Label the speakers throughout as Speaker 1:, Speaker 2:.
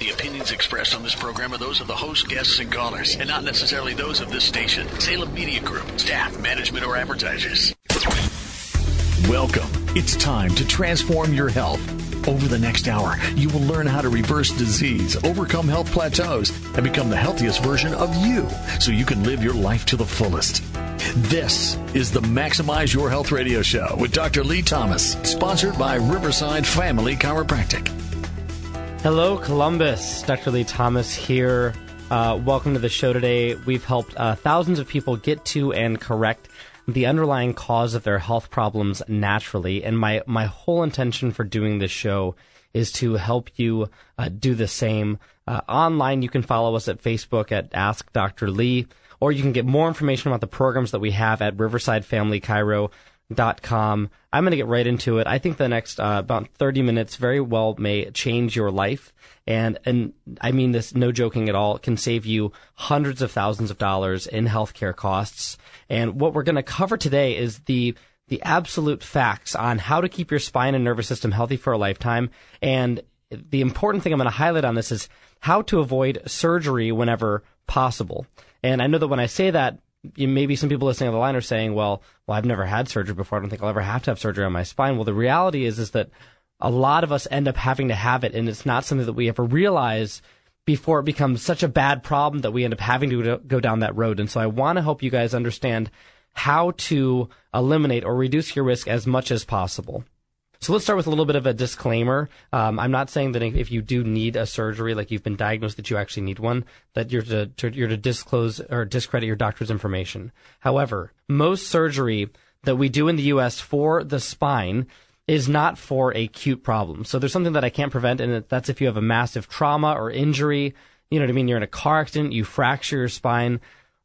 Speaker 1: The opinions expressed on this program are those of the host, guests, and callers, and not necessarily those of this station, Salem Media Group, staff, management, or advertisers.
Speaker 2: Welcome. It's time to transform your health. Over the next hour, you will learn how to reverse disease, overcome health plateaus, and become the healthiest version of you so you can live your life to the fullest. This is the Maximize Your Health radio show with Dr. Lee Thomas, sponsored by Riverside Family Chiropractic.
Speaker 3: Hello, Columbus. Dr. Lee Thomas here. Uh, welcome to the show today. We've helped uh, thousands of people get to and correct the underlying cause of their health problems naturally. And my, my whole intention for doing this show is to help you uh, do the same. Uh, online, you can follow us at Facebook at Ask Dr. Lee, or you can get more information about the programs that we have at Riverside Family Chiro dot com. I'm going to get right into it. I think the next uh, about 30 minutes very well may change your life, and and I mean this no joking at all. It can save you hundreds of thousands of dollars in healthcare costs. And what we're going to cover today is the the absolute facts on how to keep your spine and nervous system healthy for a lifetime. And the important thing I'm going to highlight on this is how to avoid surgery whenever possible. And I know that when I say that, maybe some people listening on the line are saying, well, well, I've never had surgery before. I don't think I'll ever have to have surgery on my spine. Well, the reality is, is that a lot of us end up having to have it, and it's not something that we ever realize before it becomes such a bad problem that we end up having to go down that road. And so I want to help you guys understand how to eliminate or reduce your risk as much as possible. So let's start with a little bit of a disclaimer. Um, I'm not saying that if you do need a surgery, like you've been diagnosed that you actually need one, that you're to, to you're to disclose or discredit your doctor's information. However, most surgery that we do in the U.S. for the spine is not for acute problem. So there's something that I can't prevent, and that's if you have a massive trauma or injury. You know what I mean? You're in a car accident, you fracture your spine.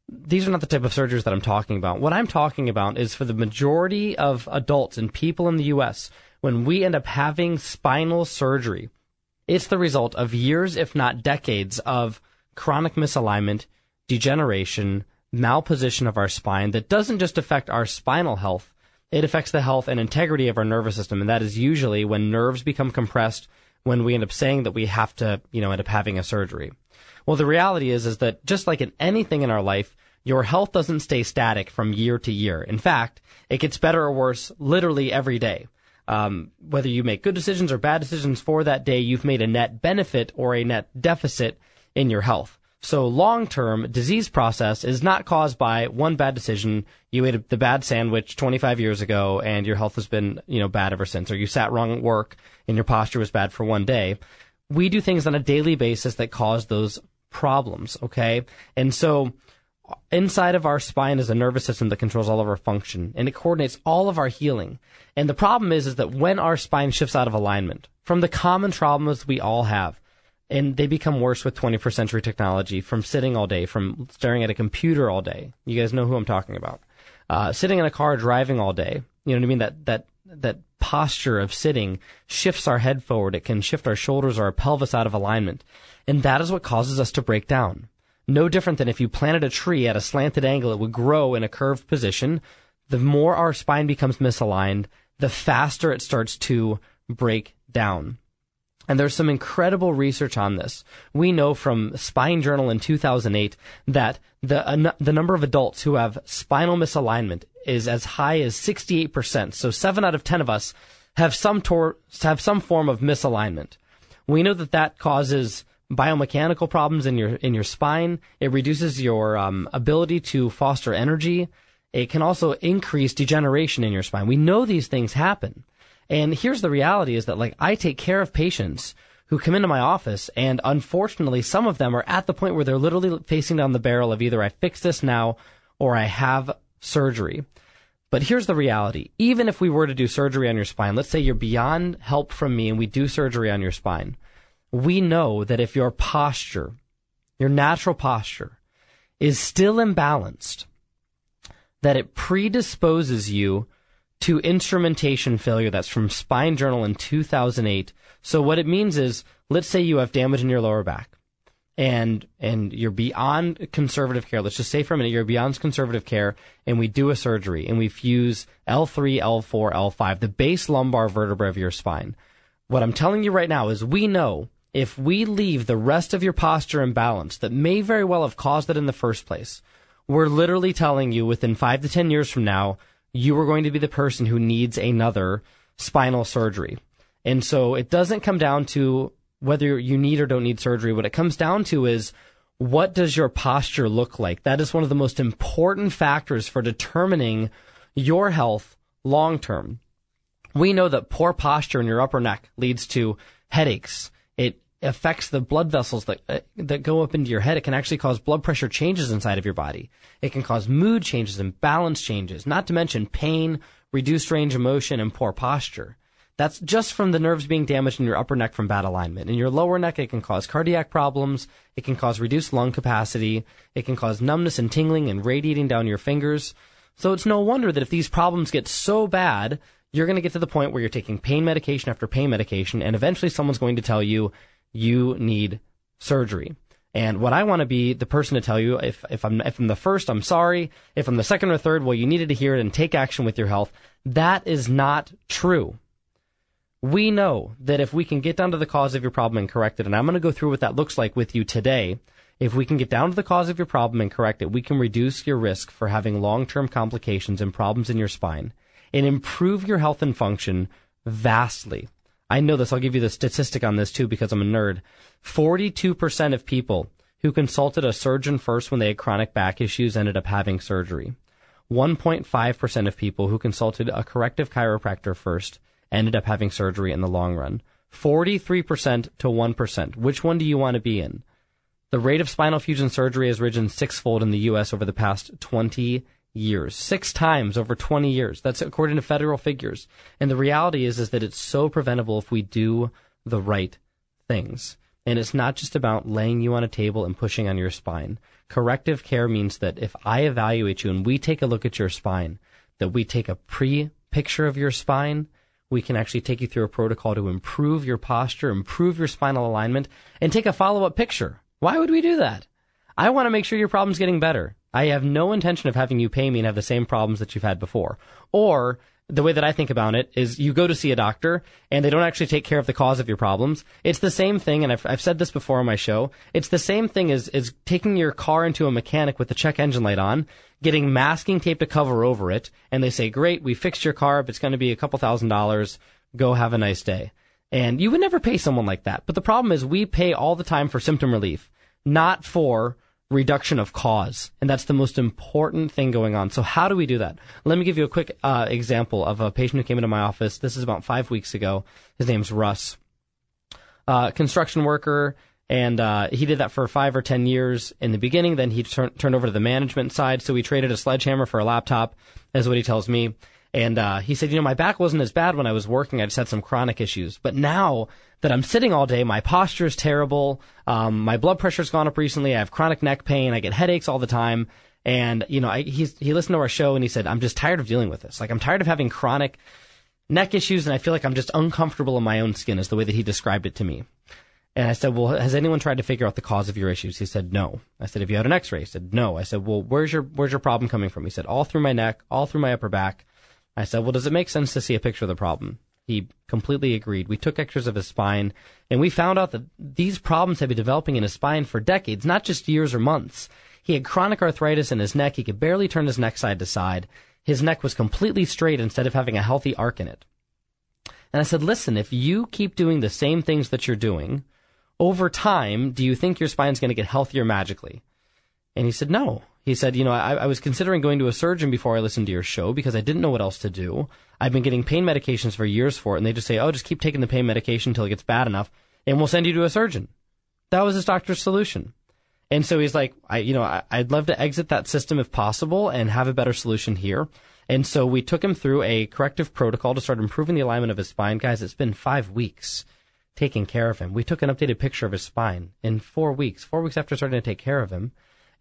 Speaker 3: These are not the type of surgeries that I'm talking about. What I'm talking about is for the majority of adults and people in the U.S when we end up having spinal surgery, it's the result of years, if not decades, of chronic misalignment, degeneration, malposition of our spine that doesn't just affect our spinal health, it affects the health and integrity of our nervous system. And that is usually when nerves become compressed, when we end up saying that we have to, you know, end up having a surgery. Well, the reality is, is that just like in anything in our life, your health doesn't stay static from year to year. In fact, it gets better or worse literally every day um, whether you make good decisions or bad decisions for that day, you've made a net benefit or a net deficit in your health. So long term disease process is not caused by one bad decision. You ate the bad sandwich 25 years ago and your health has been, you know, bad ever since, or you sat wrong at work and your posture was bad for one day. We do things on a daily basis that cause those problems. Okay. And so inside of our spine is a nervous system that controls all of our function and it coordinates all of our healing. And the problem is, is that when our spine shifts out of alignment from the common traumas we all have, and they become worse with 21st century technology from sitting all day, from staring at a computer all day. You guys know who I'm talking about. Uh, sitting in a car driving all day. You know what I mean? That, that, that posture of sitting shifts our head forward. It can shift our shoulders or our pelvis out of alignment. And that is what causes us to break down no different than if you planted a tree at a slanted angle, it would grow in a curved position. The more our spine becomes misaligned, the faster it starts to break down. And there's some incredible research on this. We know from Spine Journal in 2008 that the uh, the number of adults who have spinal misalignment is as high as 68%. So 7 out of 10 of us have some tor- have some form of misalignment. We know that that causes biomechanical problems in your in your spine. It reduces your um, ability to foster energy. It can also increase degeneration in your spine. We know these things happen. And here's the reality is that like I take care of patients who come into my office and unfortunately some of them are at the point where they're literally facing down the barrel of either I fix this now or I have surgery. But here's the reality. Even if we were to do surgery on your spine, let's say you're beyond help from me and we do surgery on your spine we know that if your posture, your natural posture, is still imbalanced, that it predisposes you to instrumentation failure. That's from Spine Journal in 2008. So what it means is, let's say you have damage in your lower back and and you're beyond conservative care. Let's just say for a minute you're beyond conservative care, and we do a surgery and we fuse L3, L4, L5, the base lumbar vertebra of your spine. What I'm telling you right now is we know if we leave the rest of your posture imbalanced that may very well have caused it in the first place. We're literally telling you within five to ten years from now, you are going to be the person who needs another spinal surgery. And so it doesn't come down to whether you need or don't need surgery. What it comes down to is what does your posture look like? That is one of the most important factors for determining your health long term. We know that poor posture in your upper neck leads to headaches. Affects the blood vessels that uh, that go up into your head. It can actually cause blood pressure changes inside of your body. It can cause mood changes and balance changes, not to mention pain, reduced range of motion, and poor posture. That's just from the nerves being damaged in your upper neck from bad alignment. In your lower neck, it can cause cardiac problems. It can cause reduced lung capacity. It can cause numbness and tingling and radiating down your fingers. So it's no wonder that if these problems get so bad, you're going to get to the point where you're taking pain medication after pain medication, and eventually someone's going to tell you you need surgery. And what I want to be the person to tell you, if, if I'm if I'm the first, I'm sorry. If I'm the second or third, well, you needed to hear it and take action with your health. That is not true we know that if we can get down to the cause of your problem and correct it, and I'm going to go through what that looks like with you today. If we can get down to the cause of your problem and correct it, we can reduce your risk for having long-term complications and problems in your spine and improve your health and function vastly. I know this. I'll give you the statistic on this too because I'm a nerd. 42% of people who consulted a surgeon first when they had chronic back issues ended up having surgery. 1.5% of people who consulted a corrective chiropractor first ended up having surgery in the long run. 43% to 1%. Which one do you want to be in? The rate of spinal fusion surgery has risen sixfold in the U.S. over the past 20 years. Six times over 20 years. That's according to federal figures. And the reality is, is that it's so preventable if we do the right things. And it's not just about laying you on a table and pushing on your spine. Corrective care means that if I evaluate you and we take a look at your spine, that we take a pre picture of your spine, we can actually take you through a protocol to improve your posture, improve your spinal alignment, and take a follow up picture. Why would we do that? I want to make sure your problem's getting better. I have no intention of having you pay me and have the same problems that you've had before. Or the way that I think about it is you go to see a doctor and they don't actually take care of the cause of your problems. It's the same thing, and I've, I've said this before on my show. It's the same thing as, as taking your car into a mechanic with the check engine light on, getting masking tape to cover over it, and they say, great, we fixed your car, but it's going to be a couple thousand dollars. Go have a nice day. And you would never pay someone like that. But the problem is we pay all the time for symptom relief, not for reduction of cause. And that's the most important thing going on. So how do we do that? Let me give you a quick uh, example of a patient who came into my office. This is about five weeks ago. His name's Russ. Uh, construction worker, and uh, he did that for five or ten years in the beginning. Then he tur- turned over to the management side. So he traded a sledgehammer for a laptop, is what he tells me. And uh, he said, you know, my back wasn't as bad when I was working. I just had some chronic issues. But now that I'm sitting all day, my posture is terrible. Um, my blood pressure's gone up recently. I have chronic neck pain. I get headaches all the time. And, you know, I, he's, he listened to our show and he said, I'm just tired of dealing with this. Like, I'm tired of having chronic neck issues and I feel like I'm just uncomfortable in my own skin, is the way that he described it to me. And I said, well, has anyone tried to figure out the cause of your issues? He said, no. I said, have you had an x-ray? He said, no. I said, well, where's your, where's your problem coming from? He said, all through my neck, all through my upper back. I said, well, does it make sense to see a picture of the problem? He completely agreed. We took pictures of his spine and we found out that these problems had been developing in his spine for decades, not just years or months. He had chronic arthritis in his neck. He could barely turn his neck side to side. His neck was completely straight instead of having a healthy arc in it. And I said, listen, if you keep doing the same things that you're doing, over time, do you think your spine's going to get healthier magically? And he said, no. He said, you know, I, I, was considering going to a surgeon before I listened to your show because I didn't know what else to do. I've been getting pain medications for years for it, and they just say, oh, just keep taking the pain medication until it gets bad enough, and we'll send you to a surgeon. That was his doctor's solution. And so he's like, I, you know, I, I'd love to exit that system if possible and have a better solution here. And so we took him through a corrective protocol to start improving the alignment of his spine. Guys, it's been five weeks. taking care of him. We took an updated picture of his spine in four weeks, four weeks after starting to take care of him.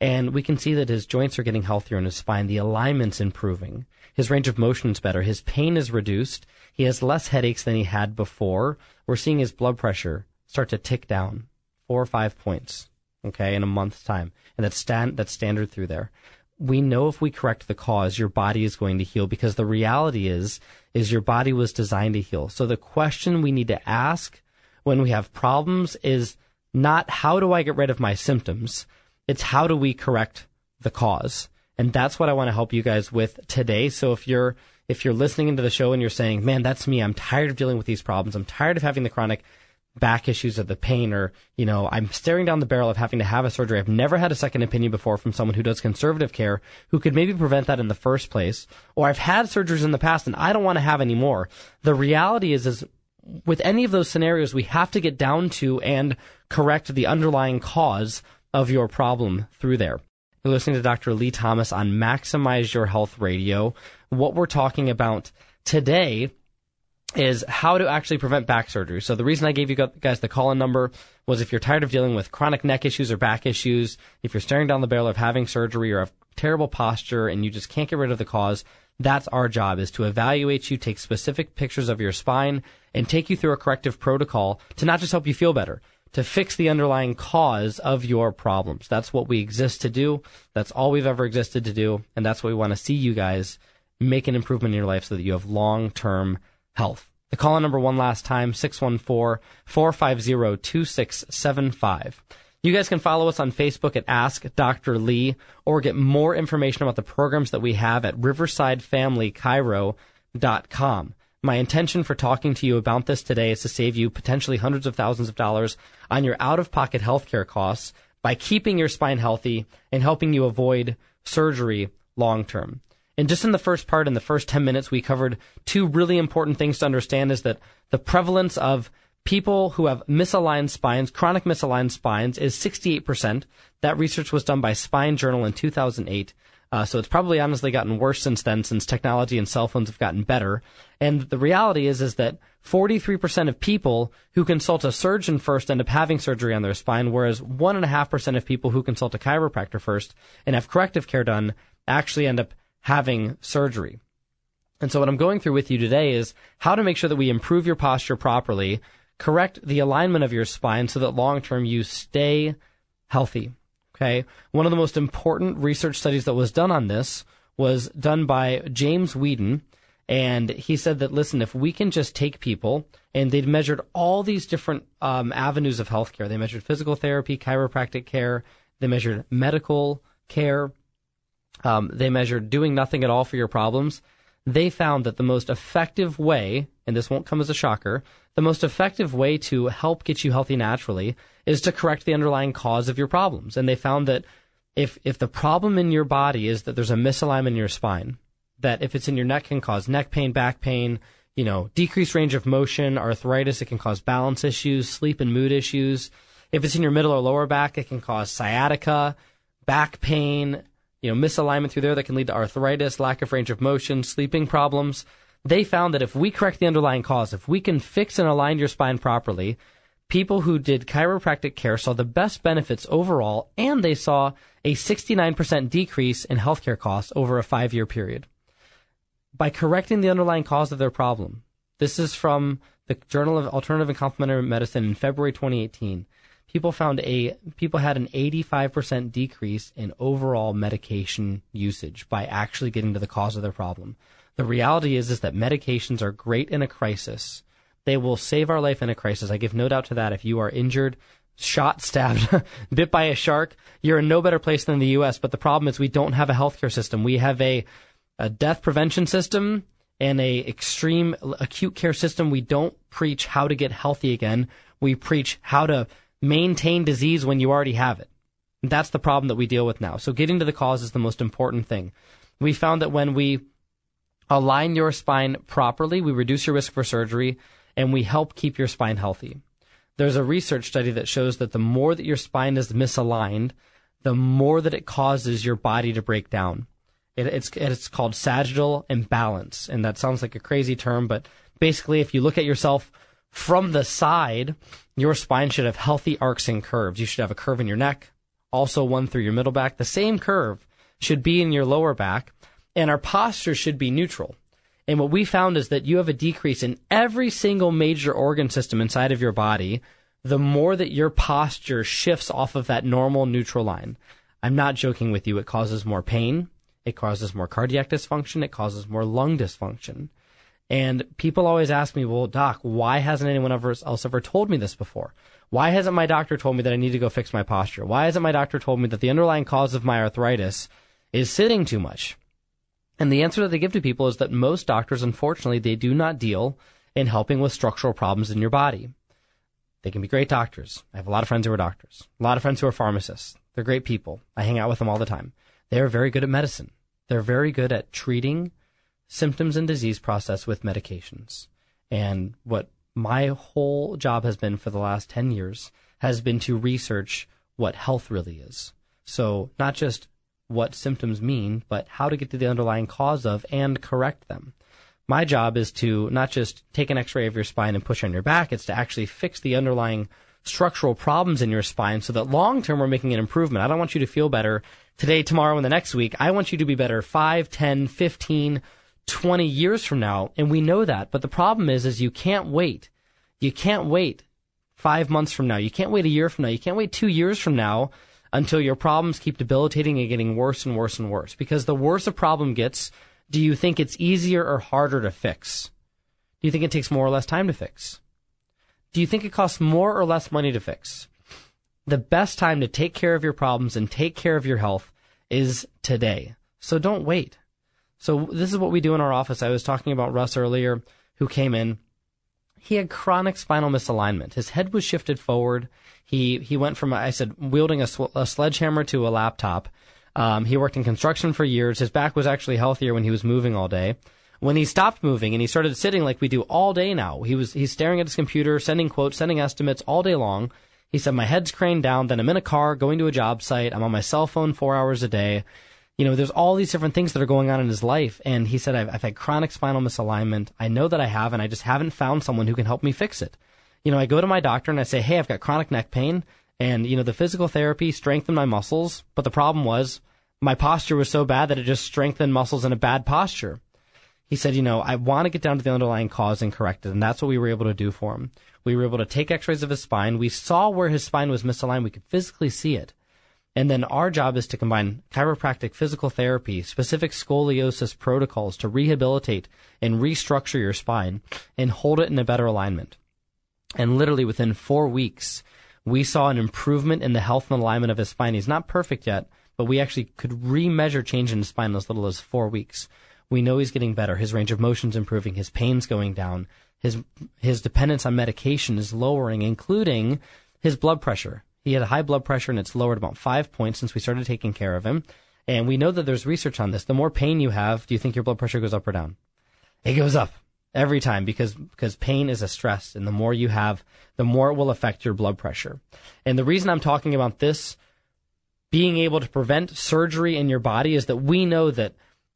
Speaker 3: And we can see that his joints are getting healthier in his spine. The alignment's improving. His range of motion's better. His pain is reduced. He has less headaches than he had before. We're seeing his blood pressure start to tick down four or five points, okay, in a month's time. And that's, stand, that's standard through there. We know if we correct the cause, your body is going to heal because the reality is, is your body was designed to heal. So the question we need to ask when we have problems is not how do I get rid of my symptoms? It's how do we correct the cause? And that's what I want to help you guys with today. So if you're if you're listening into the show and you're saying, "Man, that's me. I'm tired of dealing with these problems. I'm tired of having the chronic back issues or the pain or, you know, I'm staring down the barrel of having to have a surgery. I've never had a second opinion before from someone who does conservative care who could maybe prevent that in the first place. Or I've had surgeries in the past and I don't want to have any more. The reality is, is with any of those scenarios, we have to get down to and correct the underlying cause of your problem through there. You're listening to Dr. Lee Thomas on Maximize Your Health Radio. What we're talking about today is how to actually prevent back surgery. So the reason I gave you guys the call-in number was if you're tired of dealing with chronic neck issues or back issues, if you're staring down the barrel of having surgery or have terrible posture and you just can't get rid of the cause, that's our job is to evaluate you, take specific pictures of your spine and take you through a corrective protocol to not just help you feel better, to fix the underlying cause of your problems. That's what we exist to do. That's all we've ever existed to do. And that's what we want to see you guys make an improvement in your life so that you have long term health. The call number one last time, 614-450-2675. You guys can follow us on Facebook at Ask Dr. Lee or get more information about the programs that we have at riversidefamilychiro.com. My intention for talking to you about this today is to save you potentially hundreds of thousands of dollars on your out of pocket healthcare costs by keeping your spine healthy and helping you avoid surgery long term. And just in the first part, in the first 10 minutes, we covered two really important things to understand is that the prevalence of people who have misaligned spines, chronic misaligned spines, is 68%. That research was done by Spine Journal in 2008. Uh, so it's probably honestly gotten worse since then, since technology and cell phones have gotten better. And the reality is, is that 43% of people who consult a surgeon first end up having surgery on their spine, whereas 1.5% of people who consult a chiropractor first and have corrective care done actually end up having surgery. And so what I'm going through with you today is how to make sure that we improve your posture properly, correct the alignment of your spine so that long term you stay healthy. Okay. One of the most important research studies that was done on this was done by James Whedon. And he said that, listen, if we can just take people and they'd measured all these different um, avenues of healthcare, they measured physical therapy, chiropractic care, they measured medical care, um, they measured doing nothing at all for your problems. They found that the most effective way, and this won't come as a shocker, the most effective way to help get you healthy naturally is to correct the underlying cause of your problems. And they found that if if the problem in your body is that there's a misalignment in your spine, that if it's in your neck can cause neck pain, back pain, you know, decreased range of motion, arthritis, it can cause balance issues, sleep and mood issues. If it's in your middle or lower back, it can cause sciatica, back pain, you know, misalignment through there that can lead to arthritis, lack of range of motion, sleeping problems they found that if we correct the underlying cause, if we can fix and align your spine properly, people who did chiropractic care saw the best benefits overall, and they saw a 69% decrease in healthcare costs over a five year period. By correcting the underlying cause of their problem, this is from the Journal of Alternative and Complementary Medicine in February 2018. People found a people had an 85% decrease in overall medication usage by actually getting to the cause of their problem. The reality is is that medications are great in a crisis. They will save our life in a crisis. I give no doubt to that. If you are injured, shot, stabbed, bit by a shark, you're in no better place than the U.S. But the problem is we don't have a healthcare system. We have a, a death prevention system and a extreme acute care system. We don't preach how to get healthy again. We preach how to maintain disease when you already have it. that's the problem that we deal with now. So getting to the cause is the most important thing. We found that when we align your spine properly, we reduce your risk for surgery, and we help keep your spine healthy. There's a research study that shows that the more that your spine is misaligned, the more that it causes your body to break down. It, it's it's called sagittal imbalance, and that sounds like a crazy term, but basically, if you look at yourself From the side, your spine should have healthy arcs and curves. You should have a curve in your neck, also one through your middle back. The same curve should be in your lower back, and our posture should be neutral. And what we found is that you have a decrease in every single major organ system inside of your body the more that your posture shifts off of that normal neutral line. I'm not joking with you. It causes more pain. It causes more cardiac dysfunction. It causes more lung dysfunction. And people always ask me, well, doc, why hasn't anyone else ever told me this before? Why hasn't my doctor told me that I need to go fix my posture? Why hasn't my doctor told me that the underlying cause of my arthritis is sitting too much? And the answer that they give to people is that most doctors, unfortunately, they do not deal in helping with structural problems in your body. They can be great doctors. I have a lot of friends who are doctors, a lot of friends who are pharmacists. They're great people. I hang out with them all the time. They are very good at medicine. They're very good at treating symptoms and disease process with medications. And what my whole job has been for the last 10 years has been to research what health really is. So not just what symptoms mean, but how to get to the underlying cause of and correct them. My job is to not just take an x-ray of your spine and push on your back, it's to actually fix the underlying structural problems in your spine so that long term we're making an improvement. I don't want you to feel better today, tomorrow, and the next week. I want you to be better 5, 10, 15, 20 years from now. And we know that. But the problem is, is you can't wait. You can't wait five months from now. You can't wait a year from now. You can't wait two years from now until your problems keep debilitating and getting worse and worse and worse. Because the worse a problem gets, do you think it's easier or harder to fix? Do you think it takes more or less time to fix? Do you think it costs more or less money to fix? The best time to take care of your problems and take care of your health is today. So don't wait. So this is what we do in our office. I was talking about Russ earlier, who came in. He had chronic spinal misalignment. His head was shifted forward. He he went from I said wielding a, sw- a sledgehammer to a laptop. Um, he worked in construction for years. His back was actually healthier when he was moving all day. When he stopped moving and he started sitting like we do all day now, he was he's staring at his computer, sending quotes, sending estimates all day long. He said, "My head's craned down. Then I'm in a car going to a job site. I'm on my cell phone four hours a day." You know, there's all these different things that are going on in his life. And he said, I've, I've had chronic spinal misalignment. I know that I have, and I just haven't found someone who can help me fix it. You know, I go to my doctor and I say, Hey, I've got chronic neck pain. And, you know, the physical therapy strengthened my muscles. But the problem was my posture was so bad that it just strengthened muscles in a bad posture. He said, you know, I want to get down to the underlying cause and correct it. And that's what we were able to do for him. We were able to take x-rays of his spine. We saw where his spine was misaligned. We could physically see it. And then our job is to combine chiropractic physical therapy, specific scoliosis protocols to rehabilitate and restructure your spine and hold it in a better alignment. And literally within four weeks, we saw an improvement in the health and alignment of his spine. He's not perfect yet, but we actually could remeasure change in his spine in as little as four weeks. We know he's getting better. His range of motion's improving. His pain's going down. His his dependence on medication is lowering, including his blood pressure. He had a high blood pressure and it's lowered about five points since we started taking care of him. And we know that there's research on this. The more pain you have, do you think your blood pressure goes up or down? It goes up every time because because pain is a stress and the more you have the more it will affect your blood pressure and the reason i'm talking about this being able to prevent surgery in your body is that we know that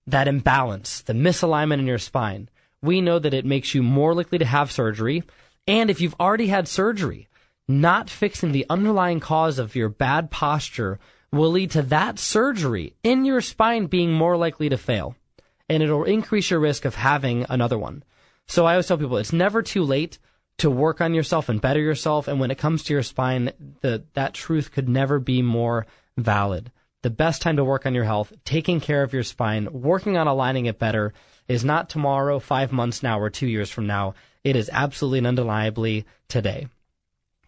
Speaker 3: that imbalance, the misalignment in your spine, we know that it makes you more likely to have surgery. And if you've already had surgery, not fixing the underlying cause of your bad posture will lead to that surgery in your spine being more likely to fail. And it'll increase your risk of having another one. So I always tell people it's never too late to work on yourself and better yourself. And when it comes to your spine, the, that truth could never be more valid. The best time to work on your health, taking care of your spine, working on aligning it better is not tomorrow, five months now, or two years from now. It is absolutely and undeniably today.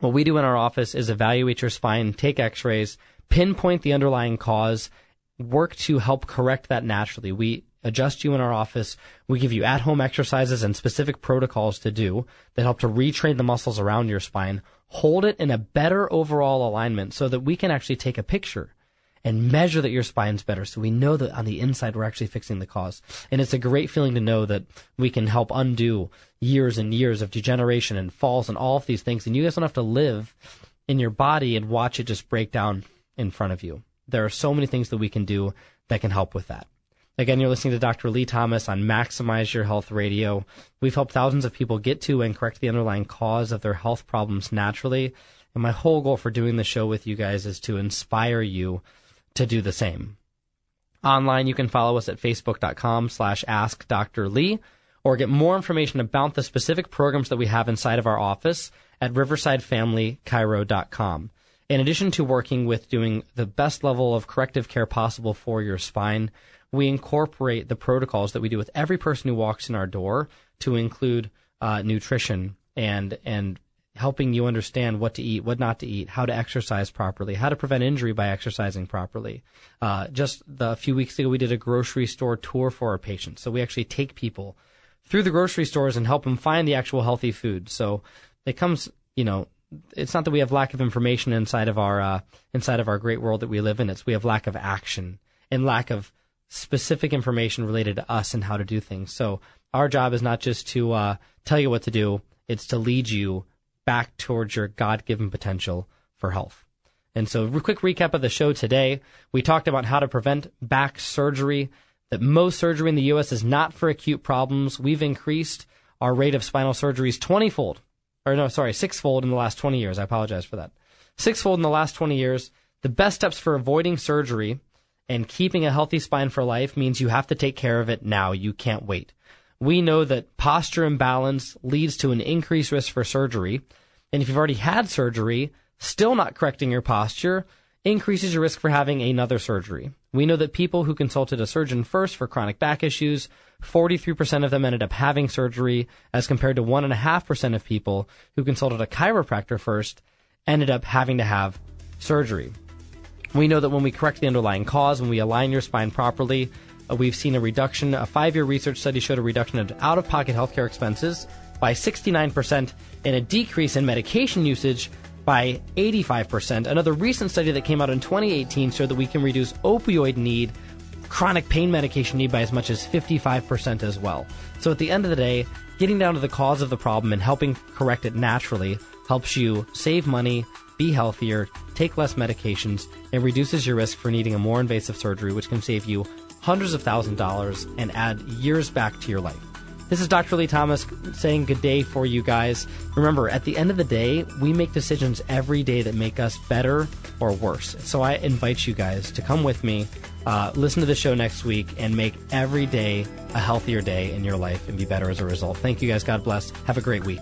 Speaker 3: What we do in our office is evaluate your spine, take x rays, pinpoint the underlying cause, work to help correct that naturally. We adjust you in our office. We give you at home exercises and specific protocols to do that help to retrain the muscles around your spine, hold it in a better overall alignment so that we can actually take a picture and measure that your spine's better so we know that on the inside we're actually fixing the cause. And it's a great feeling to know that we can help undo years and years of degeneration and falls and all of these things. And you guys don't have to live in your body and watch it just break down in front of you. There are so many things that we can do that can help with that. Again, you're listening to Dr. Lee Thomas on Maximize Your Health Radio. We've helped thousands of people get to and correct the underlying cause of their health problems naturally. And my whole goal for doing the show with you guys is to inspire you to do the same. Online, you can follow us at facebook.com slash ask Dr. Lee or get more information about the specific programs that we have inside of our office at riversidefamilychiro.com. In addition to working with doing the best level of corrective care possible for your spine, we incorporate the protocols that we do with every person who walks in our door to include uh, nutrition and and helping you understand what to eat, what not to eat, how to exercise properly, how to prevent injury by exercising properly. Uh, just the, a few weeks ago, we did a grocery store tour for our patients. So we actually take people through the grocery stores and help them find the actual healthy food. So it comes, you know, it's not that we have lack of information inside of our uh, inside of our great world that we live in. It's we have lack of action and lack of specific information related to us and how to do things. So our job is not just to uh, tell you what to do; it's to lead you back towards your God-given potential for health. And so, a quick recap of the show today: we talked about how to prevent back surgery. That most surgery in the U.S. is not for acute problems. We've increased our rate of spinal surgeries 20-fold or no, sorry, sixfold in the last 20 years. I apologize for that. Sixfold in the last 20 years. The best steps for avoiding surgery and keeping a healthy spine for life means you have to take care of it now. You can't wait. We know that posture imbalance leads to an increased risk for surgery. And if you've already had surgery, still not correcting your posture increases your risk for having another surgery. We know that people who consulted a surgeon first for chronic back issues 43% of them ended up having surgery, as compared to 1.5% of people who consulted a chiropractor first ended up having to have surgery. We know that when we correct the underlying cause, when we align your spine properly, uh, we've seen a reduction. A five year research study showed a reduction of out of pocket healthcare expenses by 69% and a decrease in medication usage by 85%. Another recent study that came out in 2018 showed that we can reduce opioid need chronic pain medication need by as much as 55% as well. So at the end of the day, getting down to the cause of the problem and helping correct it naturally helps you save money, be healthier, take less medications, and reduces your risk for needing a more invasive surgery, which can save you hundreds of thousands of dollars and add years back to your life. This is Dr. Lee Thomas saying good day for you guys. Remember, at the end of the day, we make decisions every day that make us better or worse. So I invite you guys to come with me, uh, listen to the show next week, and make every day a healthier day in your life and be better as a result. Thank you guys. God bless. Have a great week.